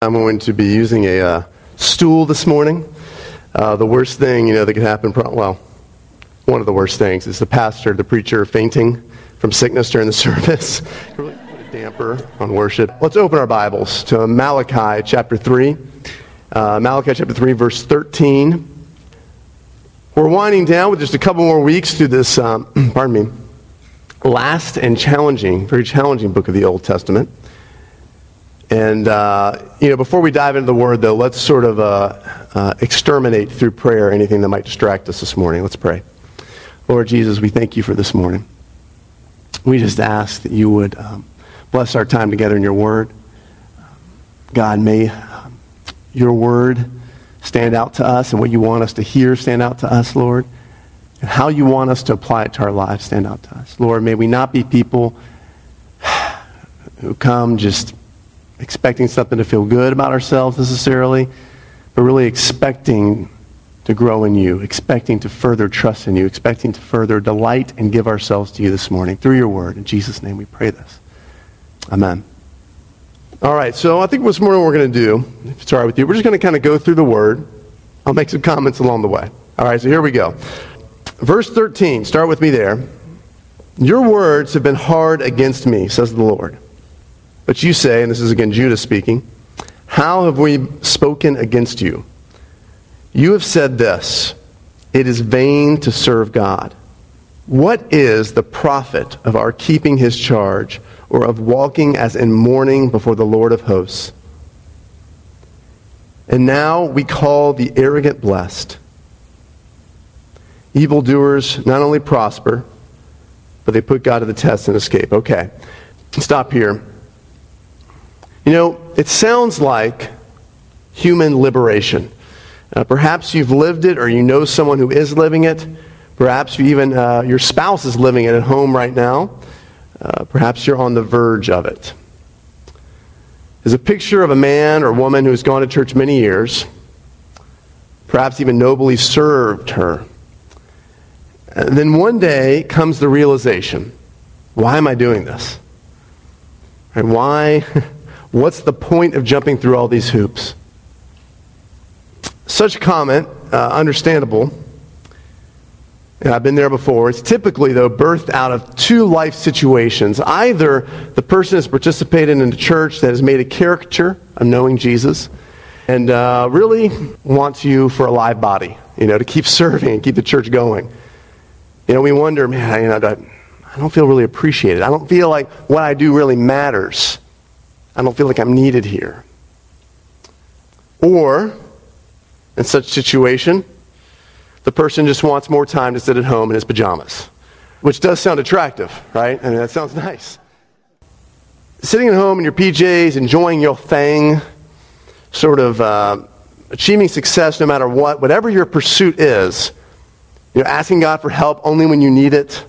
I'm going to be using a uh, stool this morning. Uh, the worst thing, you know, that could happen, well, one of the worst things is the pastor, the preacher fainting from sickness during the service. really put a damper on worship. Let's open our Bibles to Malachi chapter 3. Uh, Malachi chapter 3, verse 13. We're winding down with just a couple more weeks through this, um, pardon me, last and challenging, very challenging book of the Old Testament. And, uh, you know, before we dive into the word, though, let's sort of uh, uh, exterminate through prayer anything that might distract us this morning. Let's pray. Lord Jesus, we thank you for this morning. We just ask that you would um, bless our time together in your word. God, may um, your word stand out to us and what you want us to hear stand out to us, Lord. And how you want us to apply it to our lives stand out to us. Lord, may we not be people who come just expecting something to feel good about ourselves necessarily, but really expecting to grow in you, expecting to further trust in you, expecting to further delight and give ourselves to you this morning through your word. In Jesus' name we pray this. Amen. All right, so I think this morning what we're going to do, if it's all right with you, we're just going to kind of go through the word. I'll make some comments along the way. All right, so here we go. Verse 13, start with me there. Your words have been hard against me, says the Lord. But you say, and this is again Judah speaking, How have we spoken against you? You have said this It is vain to serve God. What is the profit of our keeping his charge or of walking as in mourning before the Lord of hosts? And now we call the arrogant blessed. Evildoers not only prosper, but they put God to the test and escape. Okay, stop here. You know, it sounds like human liberation. Uh, perhaps you've lived it or you know someone who is living it. Perhaps you even uh, your spouse is living it at home right now. Uh, perhaps you're on the verge of it. There's a picture of a man or woman who has gone to church many years, perhaps even nobly served her. And then one day comes the realization why am I doing this? And why? What's the point of jumping through all these hoops? Such comment, uh, understandable. And I've been there before. It's typically, though, birthed out of two life situations. Either the person has participated in a church that has made a caricature of knowing Jesus and uh, really wants you for a live body, you know, to keep serving and keep the church going. You know, we wonder, man, you know, I don't feel really appreciated. I don't feel like what I do really matters. I don't feel like I'm needed here. Or, in such situation, the person just wants more time to sit at home in his pajamas, which does sound attractive, right? I mean, that sounds nice. Sitting at home in your PJs, enjoying your thing, sort of uh, achieving success no matter what, whatever your pursuit is, you know, asking God for help only when you need it,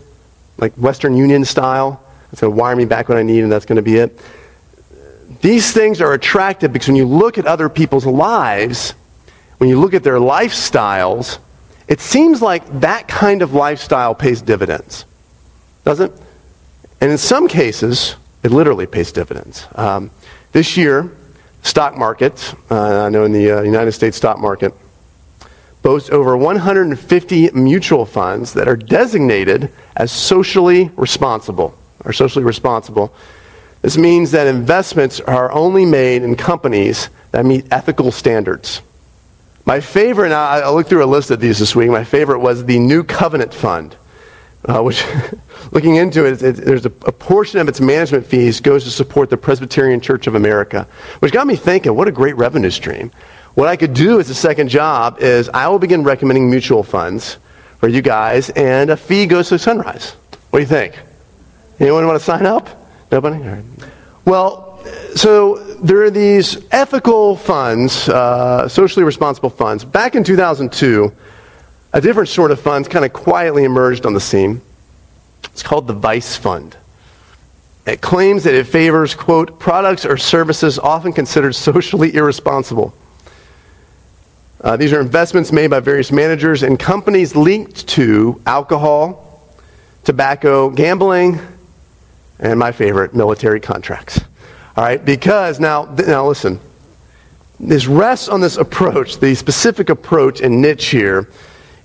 like Western Union style. It's going to wire me back when I need, and that's going to be it. These things are attractive because when you look at other people's lives, when you look at their lifestyles, it seems like that kind of lifestyle pays dividends. Doesn't? And in some cases, it literally pays dividends. Um, this year, stock market, uh, I know in the uh, United States stock market, boasts over 150 mutual funds that are designated as socially responsible, or socially responsible this means that investments are only made in companies that meet ethical standards. My favorite, I, looked through a list of these this week. My favorite was the New Covenant Fund, uh, which, looking into it, it there's a, a, portion of its management fees goes to support the Presbyterian Church of America, which got me thinking, what a great revenue stream. What I could do as a second job is I will begin recommending mutual funds for you guys, and a fee goes to Sunrise. What do you think? Anyone want to sign up? Nobody? Well, so there are these ethical funds, uh, socially responsible funds. Back in 2002, a different sort of fund kind of quietly emerged on the scene. It's called the Vice Fund. It claims that it favors, quote, products or services often considered socially irresponsible. Uh, these are investments made by various managers and companies linked to alcohol, tobacco, gambling, and my favorite, military contracts. All right, because now, now listen, this rests on this approach, the specific approach and niche here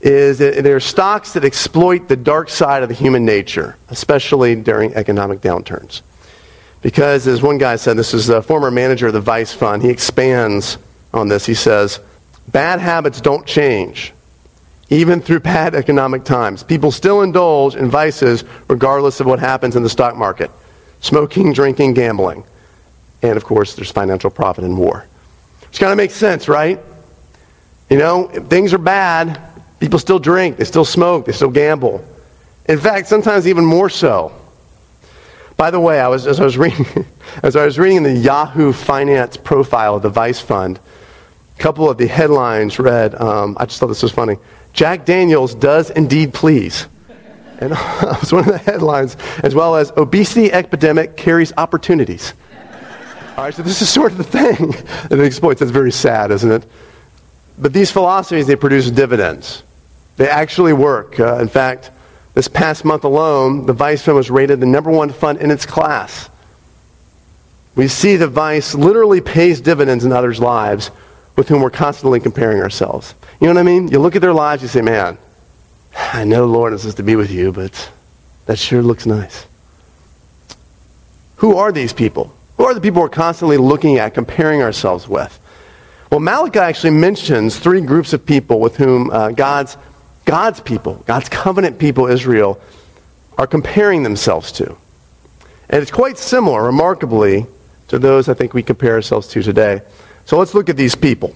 is that there are stocks that exploit the dark side of the human nature, especially during economic downturns. Because, as one guy said, this is a former manager of the Vice Fund, he expands on this. He says, Bad habits don't change, even through bad economic times. People still indulge in vices regardless of what happens in the stock market smoking, drinking, gambling. And of course, there's financial profit in war. Which kind of makes sense, right? You know, things are bad, people still drink, they still smoke, they still gamble. In fact, sometimes even more so. By the way, I was, as, I was reading, as I was reading the Yahoo Finance profile of the Vice Fund, a couple of the headlines read, um, I just thought this was funny. Jack Daniels does indeed please. And it was one of the headlines, as well as obesity epidemic carries opportunities. All right, so this is sort of the thing that it exploits. That's very sad, isn't it? But these philosophies, they produce dividends. They actually work. Uh, in fact, this past month alone, the Vice Fund was rated the number one fund in its class. We see the Vice literally pays dividends in others' lives with whom we're constantly comparing ourselves. You know what I mean? You look at their lives, you say, man, I know the Lord wants us to be with you, but that sure looks nice. Who are these people? Who are the people we're constantly looking at, comparing ourselves with? Well, Malachi actually mentions three groups of people with whom uh, God's, God's people, God's covenant people, Israel, are comparing themselves to. And it's quite similar, remarkably, to those I think we compare ourselves to today. So let's look at these people.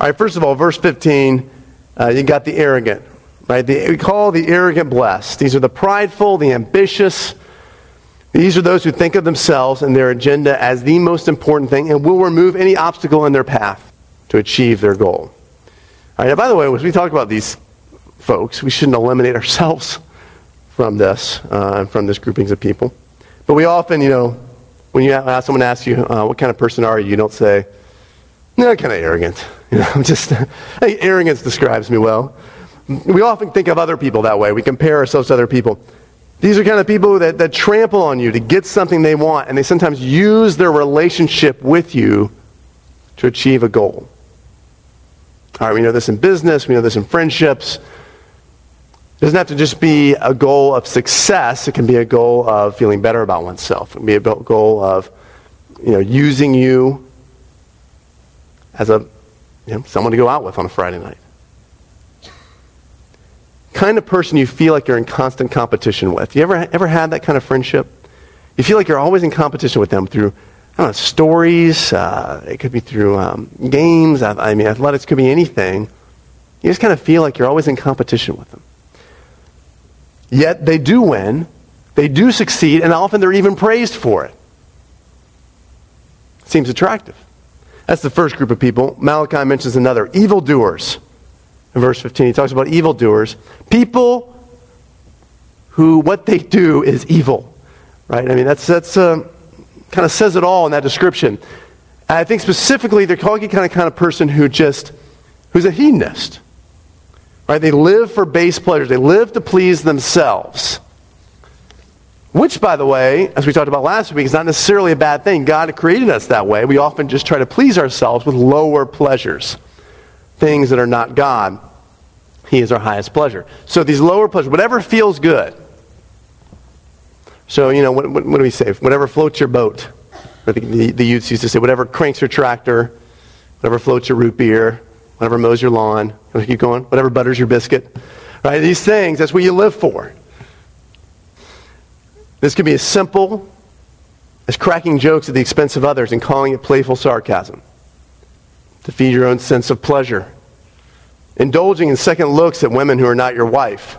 All right, first of all, verse 15, uh, you got the arrogant, right? The, we call the arrogant blessed. These are the prideful, the ambitious. These are those who think of themselves and their agenda as the most important thing and will remove any obstacle in their path to achieve their goal. All right, now, by the way, as we talk about these folks, we shouldn't eliminate ourselves from this, uh, from this groupings of people. But we often, you know, when you ask someone asks you, uh, what kind of person are you, you don't say, no, kind of arrogant. You know, I'm just arrogance describes me well. We often think of other people that way. We compare ourselves to other people. These are kind of people that, that trample on you to get something they want, and they sometimes use their relationship with you to achieve a goal. All right, we know this in business, we know this in friendships. It doesn't have to just be a goal of success, it can be a goal of feeling better about oneself. It can be a goal of you know, using you as a you know, someone to go out with on a Friday night. Kind of person you feel like you're in constant competition with. You ever ever had that kind of friendship? You feel like you're always in competition with them through I don't know, stories. Uh, it could be through um, games. I, I mean, athletics could be anything. You just kind of feel like you're always in competition with them. Yet they do win, they do succeed, and often they're even praised for it. Seems attractive. That's the first group of people. Malachi mentions another evildoers. In verse 15, he talks about evildoers. People who what they do is evil. Right? I mean, that's, that's uh, kind of says it all in that description. I think specifically they're talking kind of kind of person who just, who's a hedonist. Right? They live for base pleasures. They live to please themselves. Which, by the way, as we talked about last week, is not necessarily a bad thing. God created us that way. We often just try to please ourselves with lower pleasures, things that are not God. He is our highest pleasure. So these lower pleasures, whatever feels good. So, you know, what, what, what do we say? Whatever floats your boat. I think the, the youths used to say, whatever cranks your tractor, whatever floats your root beer, whatever mows your lawn. Keep going. Whatever butters your biscuit. Right? These things, that's what you live for. This can be as simple as cracking jokes at the expense of others and calling it playful sarcasm to feed your own sense of pleasure. Indulging in second looks at women who are not your wife,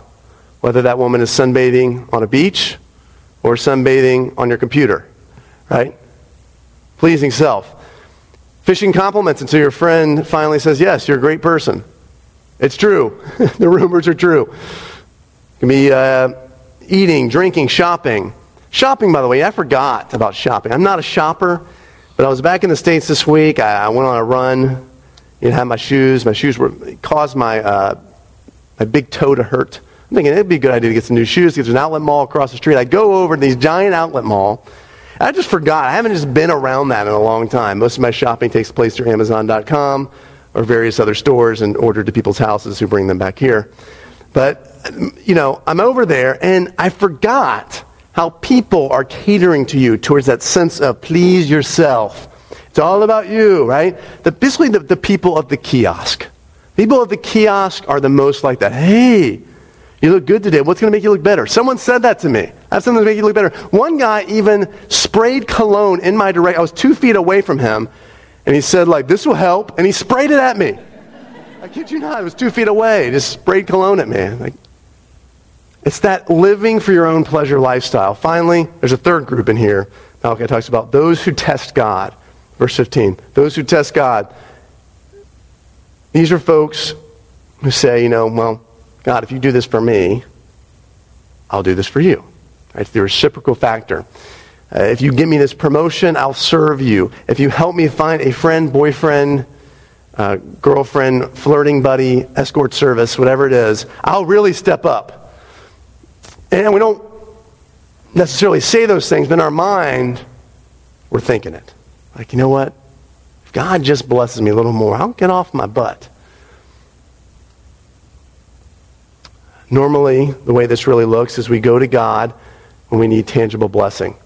whether that woman is sunbathing on a beach or sunbathing on your computer, right? Pleasing self. Fishing compliments until your friend finally says, Yes, you're a great person. It's true. the rumors are true. It can be uh, eating, drinking, shopping. Shopping, by the way, I forgot about shopping. I'm not a shopper, but I was back in the States this week. I, I went on a run. You know, had my shoes. My shoes were caused my uh, my big toe to hurt. I'm thinking it'd be a good idea to get some new shoes. because There's an outlet mall across the street. I go over to these giant outlet mall, I just forgot. I haven't just been around that in a long time. Most of my shopping takes place through Amazon.com or various other stores and ordered to people's houses who bring them back here. But, you know, I'm over there and I forgot how people are catering to you towards that sense of please yourself. It's all about you, right? The, basically, the, the people of the kiosk. People at the kiosk are the most like that. Hey, you look good today. What's going to make you look better? Someone said that to me. I have something to make you look better. One guy even sprayed cologne in my direction. I was two feet away from him, and he said, like, this will help. And he sprayed it at me. I kid you not. I was two feet away. He just sprayed cologne at me. Like, it's that living for your own pleasure lifestyle. Finally, there's a third group in here. Malachi talks about those who test God. Verse 15. Those who test God. These are folks who say, you know, well, God, if you do this for me, I'll do this for you. Right? It's the reciprocal factor. Uh, if you give me this promotion, I'll serve you. If you help me find a friend, boyfriend, uh, girlfriend, flirting buddy, escort service, whatever it is, I'll really step up. And we don't necessarily say those things, but in our mind, we're thinking it. Like, you know what? If God just blesses me a little more, I'll get off my butt. Normally, the way this really looks is we go to God when we need tangible blessing.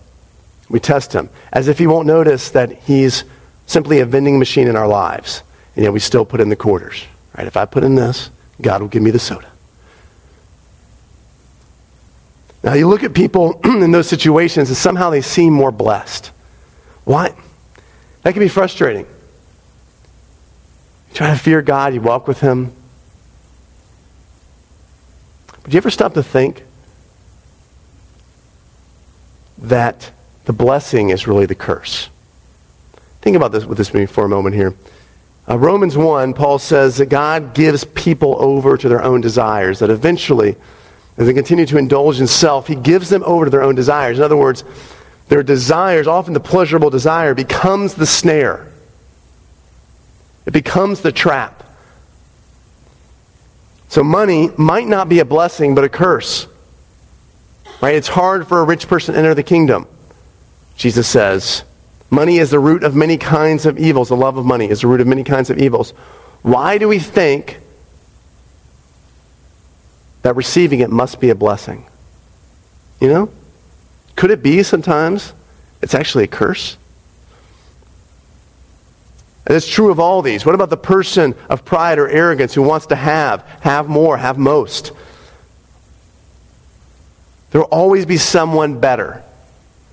We test him as if he won't notice that he's simply a vending machine in our lives. And yet we still put in the quarters. Right? If I put in this, God will give me the soda. Now you look at people in those situations and somehow they seem more blessed. Why? That can be frustrating. You try to fear God, you walk with Him. But do you ever stop to think that the blessing is really the curse? Think about this with this for a moment here. Uh, Romans 1, Paul says that God gives people over to their own desires, that eventually, as they continue to indulge in self, he gives them over to their own desires. In other words, their desires, often the pleasurable desire, becomes the snare. It becomes the trap. So money might not be a blessing, but a curse. Right? It's hard for a rich person to enter the kingdom. Jesus says, money is the root of many kinds of evils. The love of money is the root of many kinds of evils. Why do we think that receiving it must be a blessing? You know? Could it be sometimes it's actually a curse? And it's true of all these. What about the person of pride or arrogance who wants to have, have more, have most? There will always be someone better.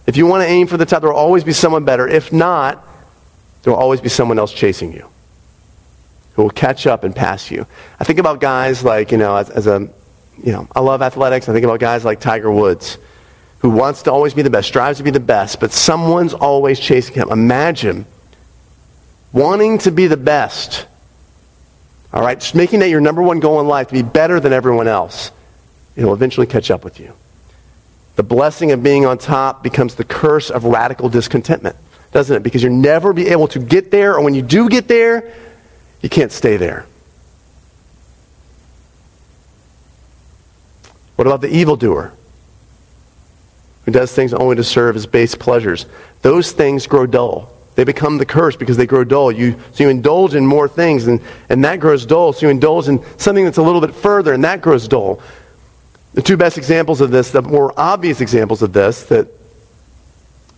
If you want to aim for the top, there will always be someone better. If not, there will always be someone else chasing you who will catch up and pass you. I think about guys like, you know, as, as a, you know, I love athletics. I think about guys like Tiger Woods who wants to always be the best, strives to be the best, but someone's always chasing him. Imagine wanting to be the best. All right, just making that your number one goal in life to be better than everyone else. It'll eventually catch up with you. The blessing of being on top becomes the curse of radical discontentment, doesn't it? Because you'll never be able to get there, or when you do get there, you can't stay there. What about the evildoer? who does things only to serve his base pleasures. Those things grow dull. They become the curse because they grow dull. You, so you indulge in more things, and, and that grows dull. So you indulge in something that's a little bit further, and that grows dull. The two best examples of this, the more obvious examples of this that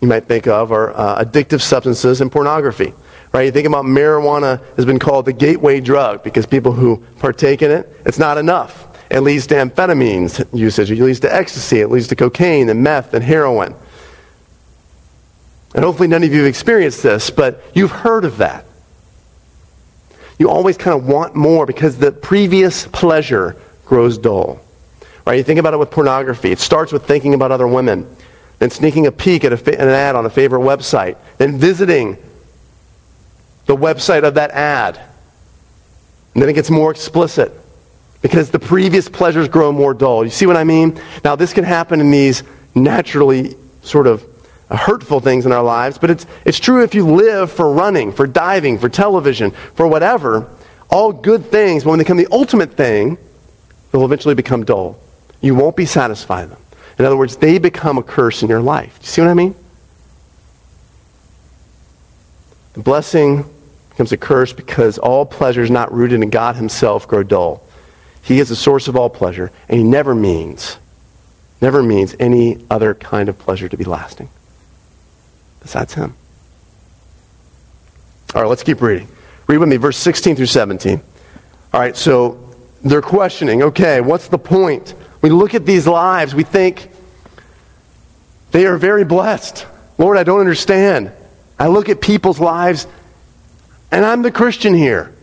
you might think of, are uh, addictive substances and pornography. Right? You think about marijuana has been called the gateway drug because people who partake in it, it's not enough. It leads to amphetamines usage. It leads to ecstasy. It leads to cocaine and meth and heroin. And hopefully none of you have experienced this, but you've heard of that. You always kind of want more because the previous pleasure grows dull. Right? You think about it with pornography. It starts with thinking about other women, then sneaking a peek at, a fa- an ad on a favorite website, then visiting the website of that ad. And then it gets more explicit because the previous pleasures grow more dull. You see what I mean? Now, this can happen in these naturally sort of uh, hurtful things in our lives, but it's, it's true if you live for running, for diving, for television, for whatever. All good things, but when they become the ultimate thing, they'll eventually become dull. You won't be satisfied them. In other words, they become a curse in your life. Do you see what I mean? The blessing becomes a curse because all pleasures not rooted in God himself grow dull. He is the source of all pleasure, and he never means, never means any other kind of pleasure to be lasting besides him. All right, let's keep reading. Read with me verse 16 through 17. All right, so they're questioning, okay, what's the point? We look at these lives, we think they are very blessed. Lord, I don't understand. I look at people's lives, and I'm the Christian here.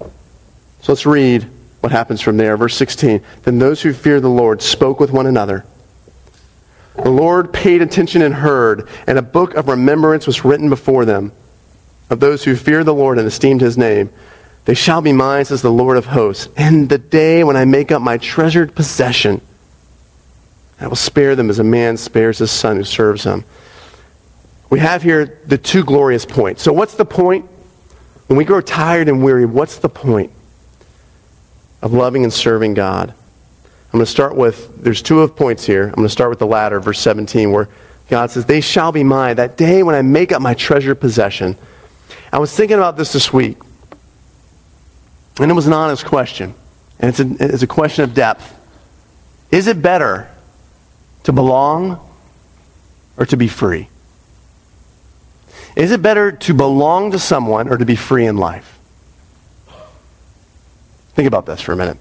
So let's read what happens from there. Verse 16. Then those who feared the Lord spoke with one another. The Lord paid attention and heard, and a book of remembrance was written before them of those who fear the Lord and esteemed his name. They shall be mine, says the Lord of hosts. in the day when I make up my treasured possession, I will spare them as a man spares his son who serves him. We have here the two glorious points. So, what's the point? When we grow tired and weary, what's the point of loving and serving God? I'm going to start with, there's two of points here. I'm going to start with the latter, verse 17, where God says, They shall be mine that day when I make up my treasure possession. I was thinking about this this week. And it was an honest question. And it's a, it's a question of depth. Is it better to belong or to be free? Is it better to belong to someone or to be free in life? Think about this for a minute.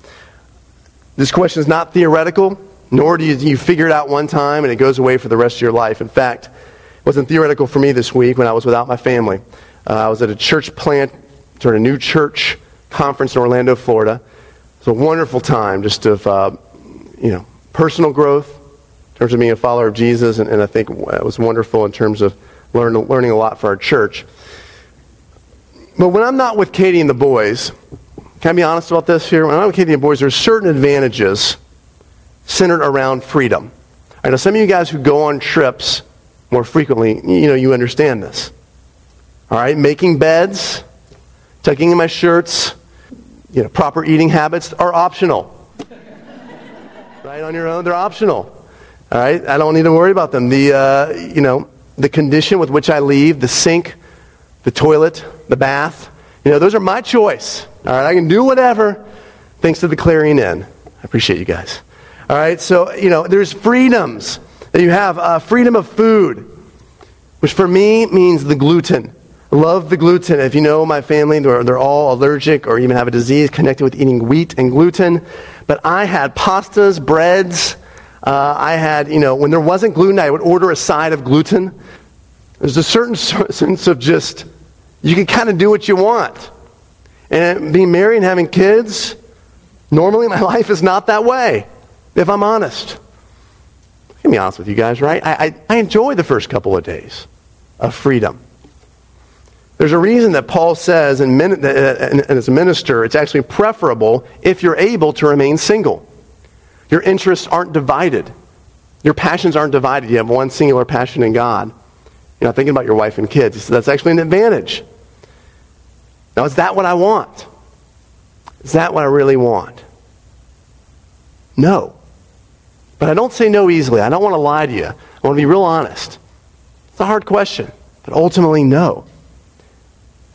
This question is not theoretical, nor do you, you figure it out one time and it goes away for the rest of your life. In fact, it wasn't theoretical for me this week when I was without my family. Uh, I was at a church plant, sort of a new church conference in Orlando, Florida. It was a wonderful time just of, uh, you know, personal growth in terms of being a follower of Jesus, and, and I think it was wonderful in terms of learn, learning a lot for our church. But when I'm not with Katie and the boys, can I be honest about this here? When I'm the boys, there's certain advantages centered around freedom. I know some of you guys who go on trips more frequently, you know, you understand this. All right, making beds, tucking in my shirts, you know, proper eating habits are optional. right on your own, they're optional. All right, I don't need to worry about them. The uh, you know the condition with which I leave, the sink, the toilet, the bath, you know, those are my choice. All right, I can do whatever thanks to the Clarion Inn. I appreciate you guys. All right, so you know, there's freedoms that you have. Uh, freedom of food, which for me means the gluten love the gluten. If you know my family, they're, they're all allergic or even have a disease connected with eating wheat and gluten. But I had pastas, breads. Uh, I had, you know, when there wasn't gluten, I would order a side of gluten. There's a certain sense of just, you can kind of do what you want. And being married and having kids, normally my life is not that way, if I'm honest. Let me be honest with you guys, right? I, I, I enjoy the first couple of days of freedom. There's a reason that Paul says, and uh, uh, as a minister, it's actually preferable if you're able to remain single. Your interests aren't divided. Your passions aren't divided. You have one singular passion in God. You're not thinking about your wife and kids. He said, that's actually an advantage. Now, is that what I want? Is that what I really want? No. But I don't say no easily. I don't want to lie to you. I want to be real honest. It's a hard question, but ultimately, no.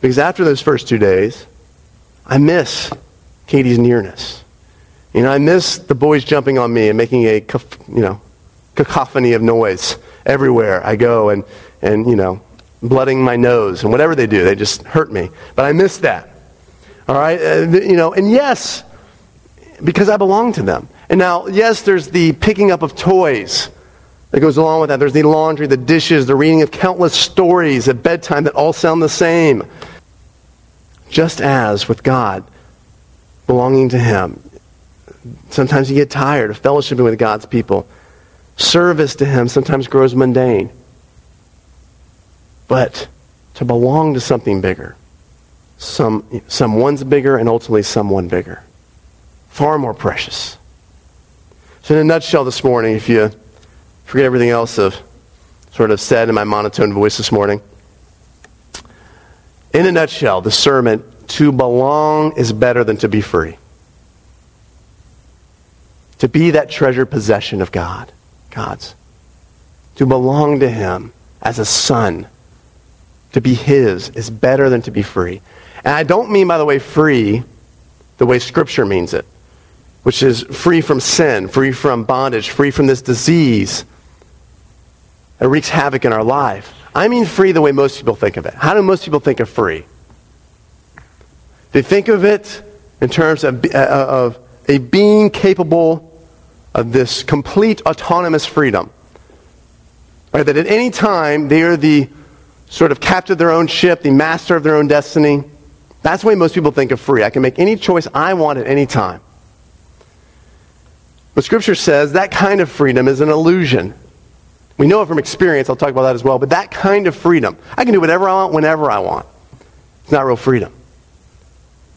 Because after those first two days, I miss Katie's nearness. You know, I miss the boys jumping on me and making a, you know, cacophony of noise everywhere I go and, and, you know, blooding my nose and whatever they do, they just hurt me. But I miss that. All right? Uh, you know, and yes, because I belong to them. And now, yes, there's the picking up of toys that goes along with that. There's the laundry, the dishes, the reading of countless stories at bedtime that all sound the same. Just as with God, belonging to Him, sometimes you get tired of fellowshipping with God's people. Service to Him sometimes grows mundane. But to belong to something bigger, some, someone's bigger and ultimately someone bigger, far more precious. So, in a nutshell, this morning, if you forget everything else I've sort of said in my monotone voice this morning, in a nutshell, the sermon to belong is better than to be free. To be that treasured possession of God, God's. To belong to Him as a son, to be His is better than to be free. And I don't mean, by the way, free the way Scripture means it, which is free from sin, free from bondage, free from this disease that wreaks havoc in our life. I mean free the way most people think of it. How do most people think of free? They think of it in terms of, uh, of a being capable of this complete autonomous freedom. Right? That at any time they are the sort of of their own ship, the master of their own destiny. That's the way most people think of free. I can make any choice I want at any time. But Scripture says that kind of freedom is an illusion. We know it from experience. I'll talk about that as well. But that kind of freedom, I can do whatever I want whenever I want. It's not real freedom.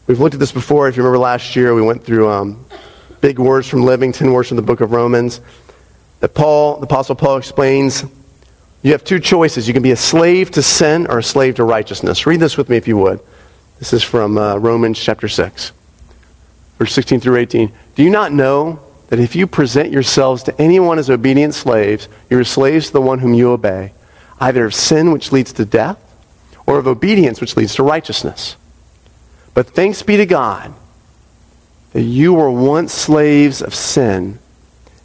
We've looked at this before. If you remember last year, we went through um, big words from living, 10 words from the book of Romans. That Paul, the Apostle Paul explains you have two choices. You can be a slave to sin or a slave to righteousness. Read this with me if you would. This is from uh, Romans chapter 6, verse 16 through 18. Do you not know that if you present yourselves to anyone as obedient slaves, you're slaves to the one whom you obey, either of sin which leads to death or of obedience which leads to righteousness? But thanks be to God that you were once slaves of sin,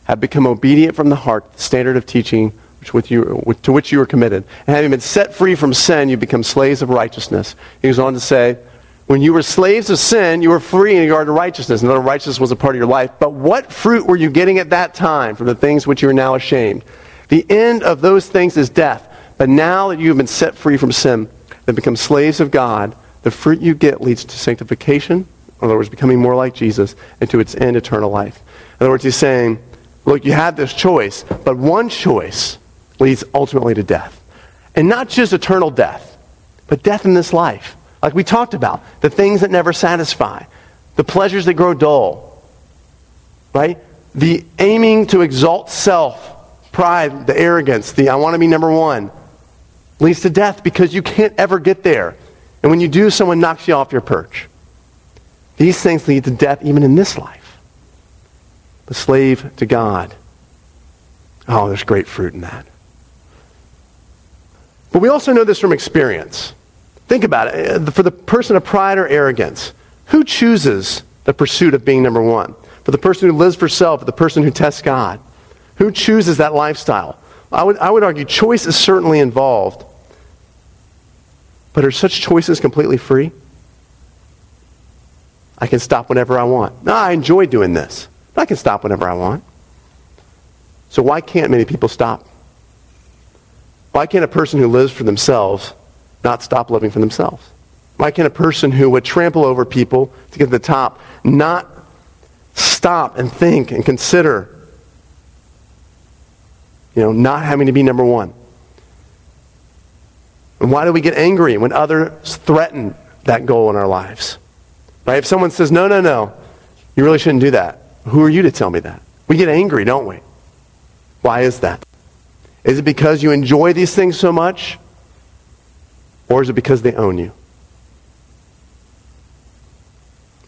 have become obedient from the heart, the standard of teaching which you, to which you were committed. And having been set free from sin, you become slaves of righteousness. He goes on to say, when you were slaves of sin, you were free in regard to righteousness. And righteousness was a part of your life. But what fruit were you getting at that time from the things which you are now ashamed? The end of those things is death. But now that you have been set free from sin and become slaves of God, the fruit you get leads to sanctification, in other words, becoming more like Jesus, and to its end, eternal life. In other words, he's saying, look, you have this choice, but one choice leads ultimately to death. And not just eternal death, but death in this life. Like we talked about, the things that never satisfy, the pleasures that grow dull, right? The aiming to exalt self, pride, the arrogance, the I want to be number one, leads to death because you can't ever get there. And when you do, someone knocks you off your perch. These things lead to death even in this life. The slave to God. Oh, there's great fruit in that. But we also know this from experience. Think about it. Uh, for the person of pride or arrogance, who chooses the pursuit of being number one? For the person who lives for self, for the person who tests God, who chooses that lifestyle? I would, I would argue choice is certainly involved. But are such choices completely free? I can stop whenever I want. No, I enjoy doing this. I can stop whenever I want. So why can't many people stop? Why can't a person who lives for themselves not stop living for themselves? Why can't a person who would trample over people to get to the top not stop and think and consider, you know, not having to be number one? And why do we get angry when others threaten that goal in our lives? Right? If someone says, no, no, no, you really shouldn't do that, who are you to tell me that? We get angry, don't we? Why is that? Is it because you enjoy these things so much? Or is it because they own you?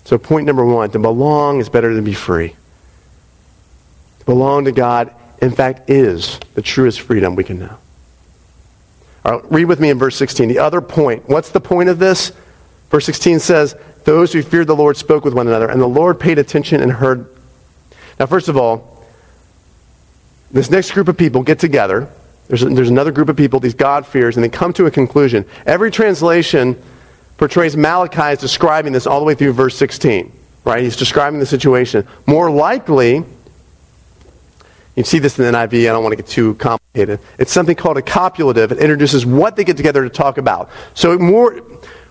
So, point number one to belong is better than be free. To belong to God, in fact, is the truest freedom we can know. All right, read with me in verse 16. The other point. What's the point of this? Verse 16 says, Those who feared the Lord spoke with one another, and the Lord paid attention and heard. Now, first of all, this next group of people get together. There's, a, there's another group of people, these God-fears, and they come to a conclusion. Every translation portrays Malachi as describing this all the way through verse 16. Right? He's describing the situation. More likely, you see this in the NIV. I don't want to get too complicated. It's something called a copulative. It introduces what they get together to talk about. So more,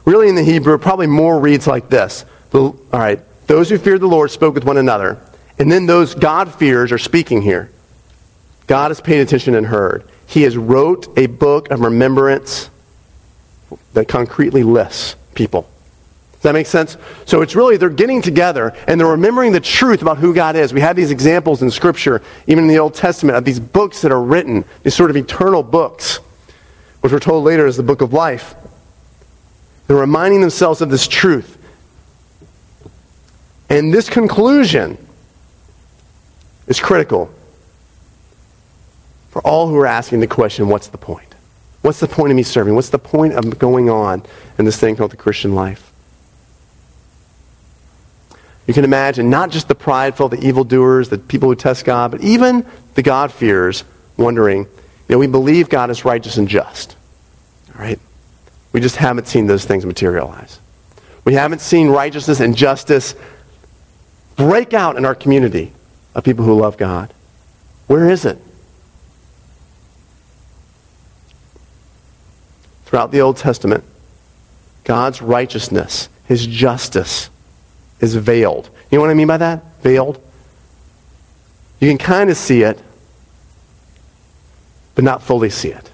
really in the Hebrew, probably more reads like this. The, all right. Those who feared the Lord spoke with one another. And then those God fears are speaking here. God has paid attention and heard. He has wrote a book of remembrance that concretely lists people. Does that make sense? So it's really, they're getting together and they're remembering the truth about who God is. We have these examples in Scripture, even in the Old Testament, of these books that are written, these sort of eternal books, which we're told later is the book of life. They're reminding themselves of this truth. And this conclusion is critical for all who are asking the question, what's the point? What's the point of me serving? What's the point of going on in this thing called the Christian life? You can imagine not just the prideful, the evildoers, the people who test God, but even the God-fearers wondering, you know, we believe God is righteous and just. All right? We just haven't seen those things materialize. We haven't seen righteousness and justice break out in our community of people who love God. Where is it? Throughout the Old Testament, God's righteousness, his justice, is veiled. You know what I mean by that? Veiled? You can kind of see it, but not fully see it.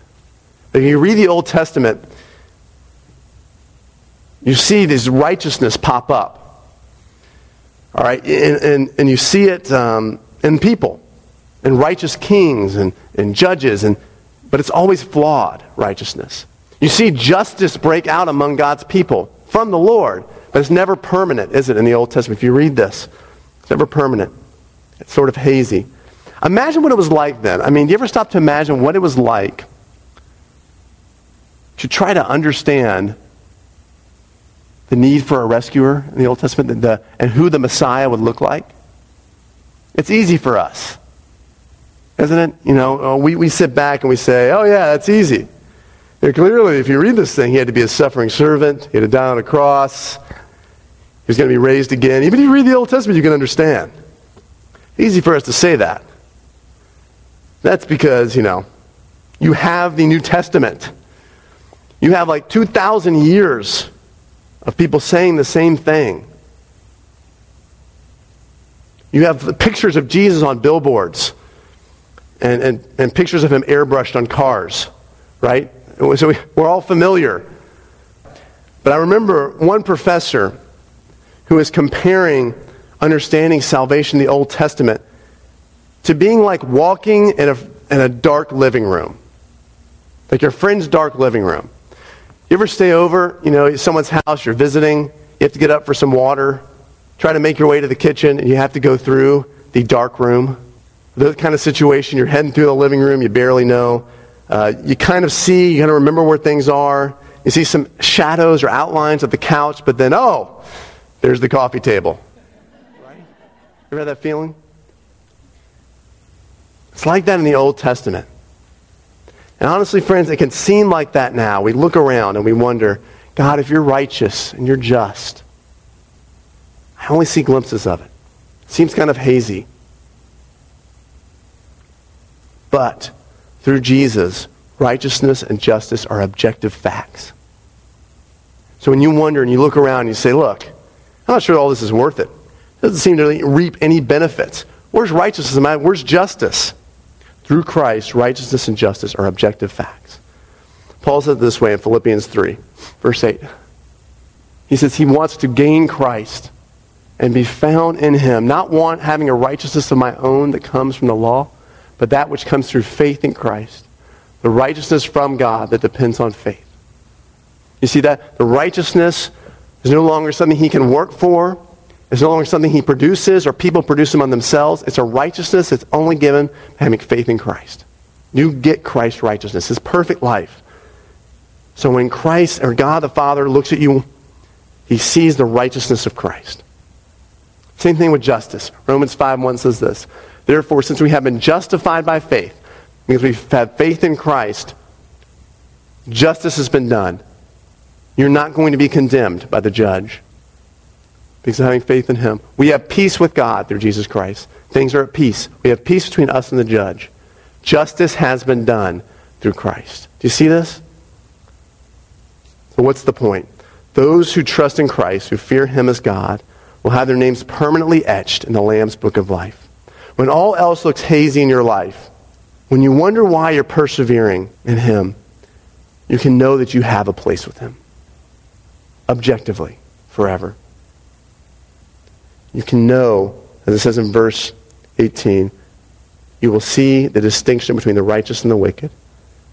If you read the Old Testament, you see this righteousness pop up. All right? And, and, and you see it um, in people, in righteous kings and, and judges, and, but it's always flawed righteousness. You see justice break out among God's people from the Lord, but it's never permanent, is it, in the Old Testament? If you read this, it's never permanent. It's sort of hazy. Imagine what it was like then. I mean, do you ever stop to imagine what it was like to try to understand the need for a rescuer in the Old Testament the, and who the Messiah would look like? It's easy for us, isn't it? You know, oh, we, we sit back and we say, oh, yeah, that's easy. Clearly, if you read this thing, he had to be a suffering servant. He had to die on a cross. He was going to be raised again. Even if you read the Old Testament, you can understand. Easy for us to say that. That's because, you know, you have the New Testament. You have like 2,000 years of people saying the same thing. You have pictures of Jesus on billboards and, and, and pictures of him airbrushed on cars, right? So we, we're all familiar. But I remember one professor who was comparing understanding salvation in the Old Testament to being like walking in a, in a dark living room. Like your friend's dark living room. You ever stay over, you know, someone's house, you're visiting, you have to get up for some water, try to make your way to the kitchen, and you have to go through the dark room. The kind of situation, you're heading through the living room, you barely know uh, you kind of see, you kind of remember where things are. You see some shadows or outlines of the couch, but then, oh, there's the coffee table. Right? You ever had that feeling? It's like that in the Old Testament. And honestly, friends, it can seem like that now. We look around and we wonder, God, if you're righteous and you're just, I only see glimpses of it. It seems kind of hazy. But through Jesus, righteousness and justice are objective facts. So when you wonder and you look around and you say, look, I'm not sure all this is worth it. It doesn't seem to reap any benefits. Where's righteousness? Where's justice? Through Christ, righteousness and justice are objective facts. Paul said this way in Philippians 3, verse 8. He says he wants to gain Christ and be found in him, not want having a righteousness of my own that comes from the law, but that which comes through faith in Christ, the righteousness from God that depends on faith. You see that? The righteousness is no longer something he can work for. It's no longer something he produces or people produce among themselves. It's a righteousness that's only given by having faith in Christ. You get Christ's righteousness, his perfect life. So when Christ or God the Father looks at you, he sees the righteousness of Christ. Same thing with justice. Romans 5 1 says this Therefore, since we have been justified by faith, because we've had faith in Christ, justice has been done. You're not going to be condemned by the judge because of having faith in him. We have peace with God through Jesus Christ. Things are at peace. We have peace between us and the judge. Justice has been done through Christ. Do you see this? So, what's the point? Those who trust in Christ, who fear him as God, will have their names permanently etched in the Lamb's book of life. When all else looks hazy in your life, when you wonder why you're persevering in Him, you can know that you have a place with Him. Objectively, forever. You can know, as it says in verse 18, you will see the distinction between the righteous and the wicked,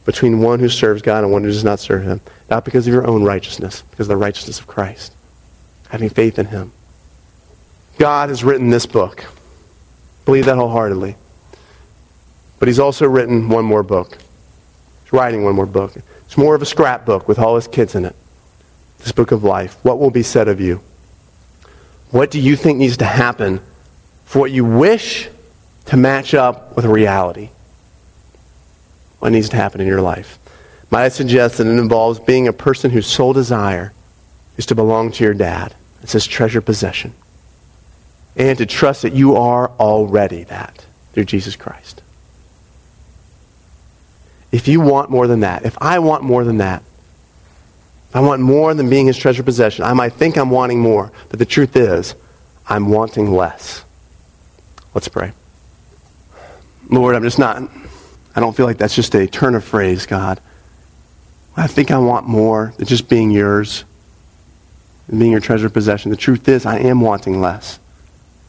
between one who serves God and one who does not serve Him, not because of your own righteousness, because of the righteousness of Christ, having faith in Him. God has written this book believe that wholeheartedly. But he's also written one more book. He's writing one more book. It's more of a scrapbook with all his kids in it. This book of life. What will be said of you? What do you think needs to happen for what you wish to match up with reality? What needs to happen in your life? Might I suggest that it involves being a person whose sole desire is to belong to your dad. It's his treasure possession. And to trust that you are already that through Jesus Christ. If you want more than that, if I want more than that, if I want more than being his treasure possession, I might think I'm wanting more, but the truth is, I'm wanting less. Let's pray. Lord, I'm just not, I don't feel like that's just a turn of phrase, God. I think I want more than just being yours, and being your treasure possession. The truth is, I am wanting less.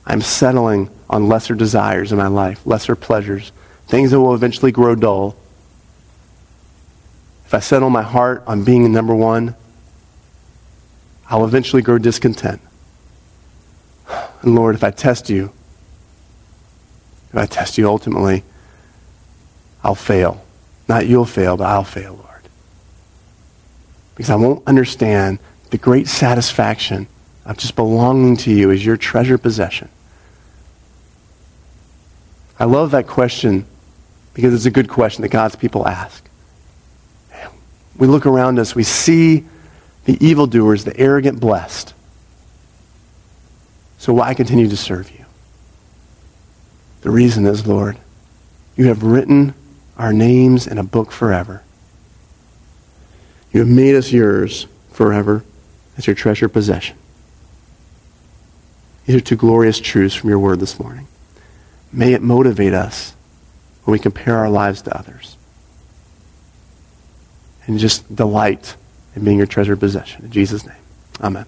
I'm settling on lesser desires in my life, lesser pleasures, things that will eventually grow dull if I settle my heart on being number one, I'll eventually grow discontent. And Lord, if I test you, if I test you ultimately, I'll fail. Not you'll fail, but I'll fail, Lord. Because I won't understand the great satisfaction of just belonging to you as your treasure possession. I love that question because it's a good question that God's people ask we look around us, we see the evildoers, the arrogant blessed. So why continue to serve you? The reason is, Lord, you have written our names in a book forever. You have made us yours forever as your treasure possession. These are two glorious truths from your word this morning. May it motivate us when we compare our lives to others and just delight in being your treasured possession. In Jesus' name, amen.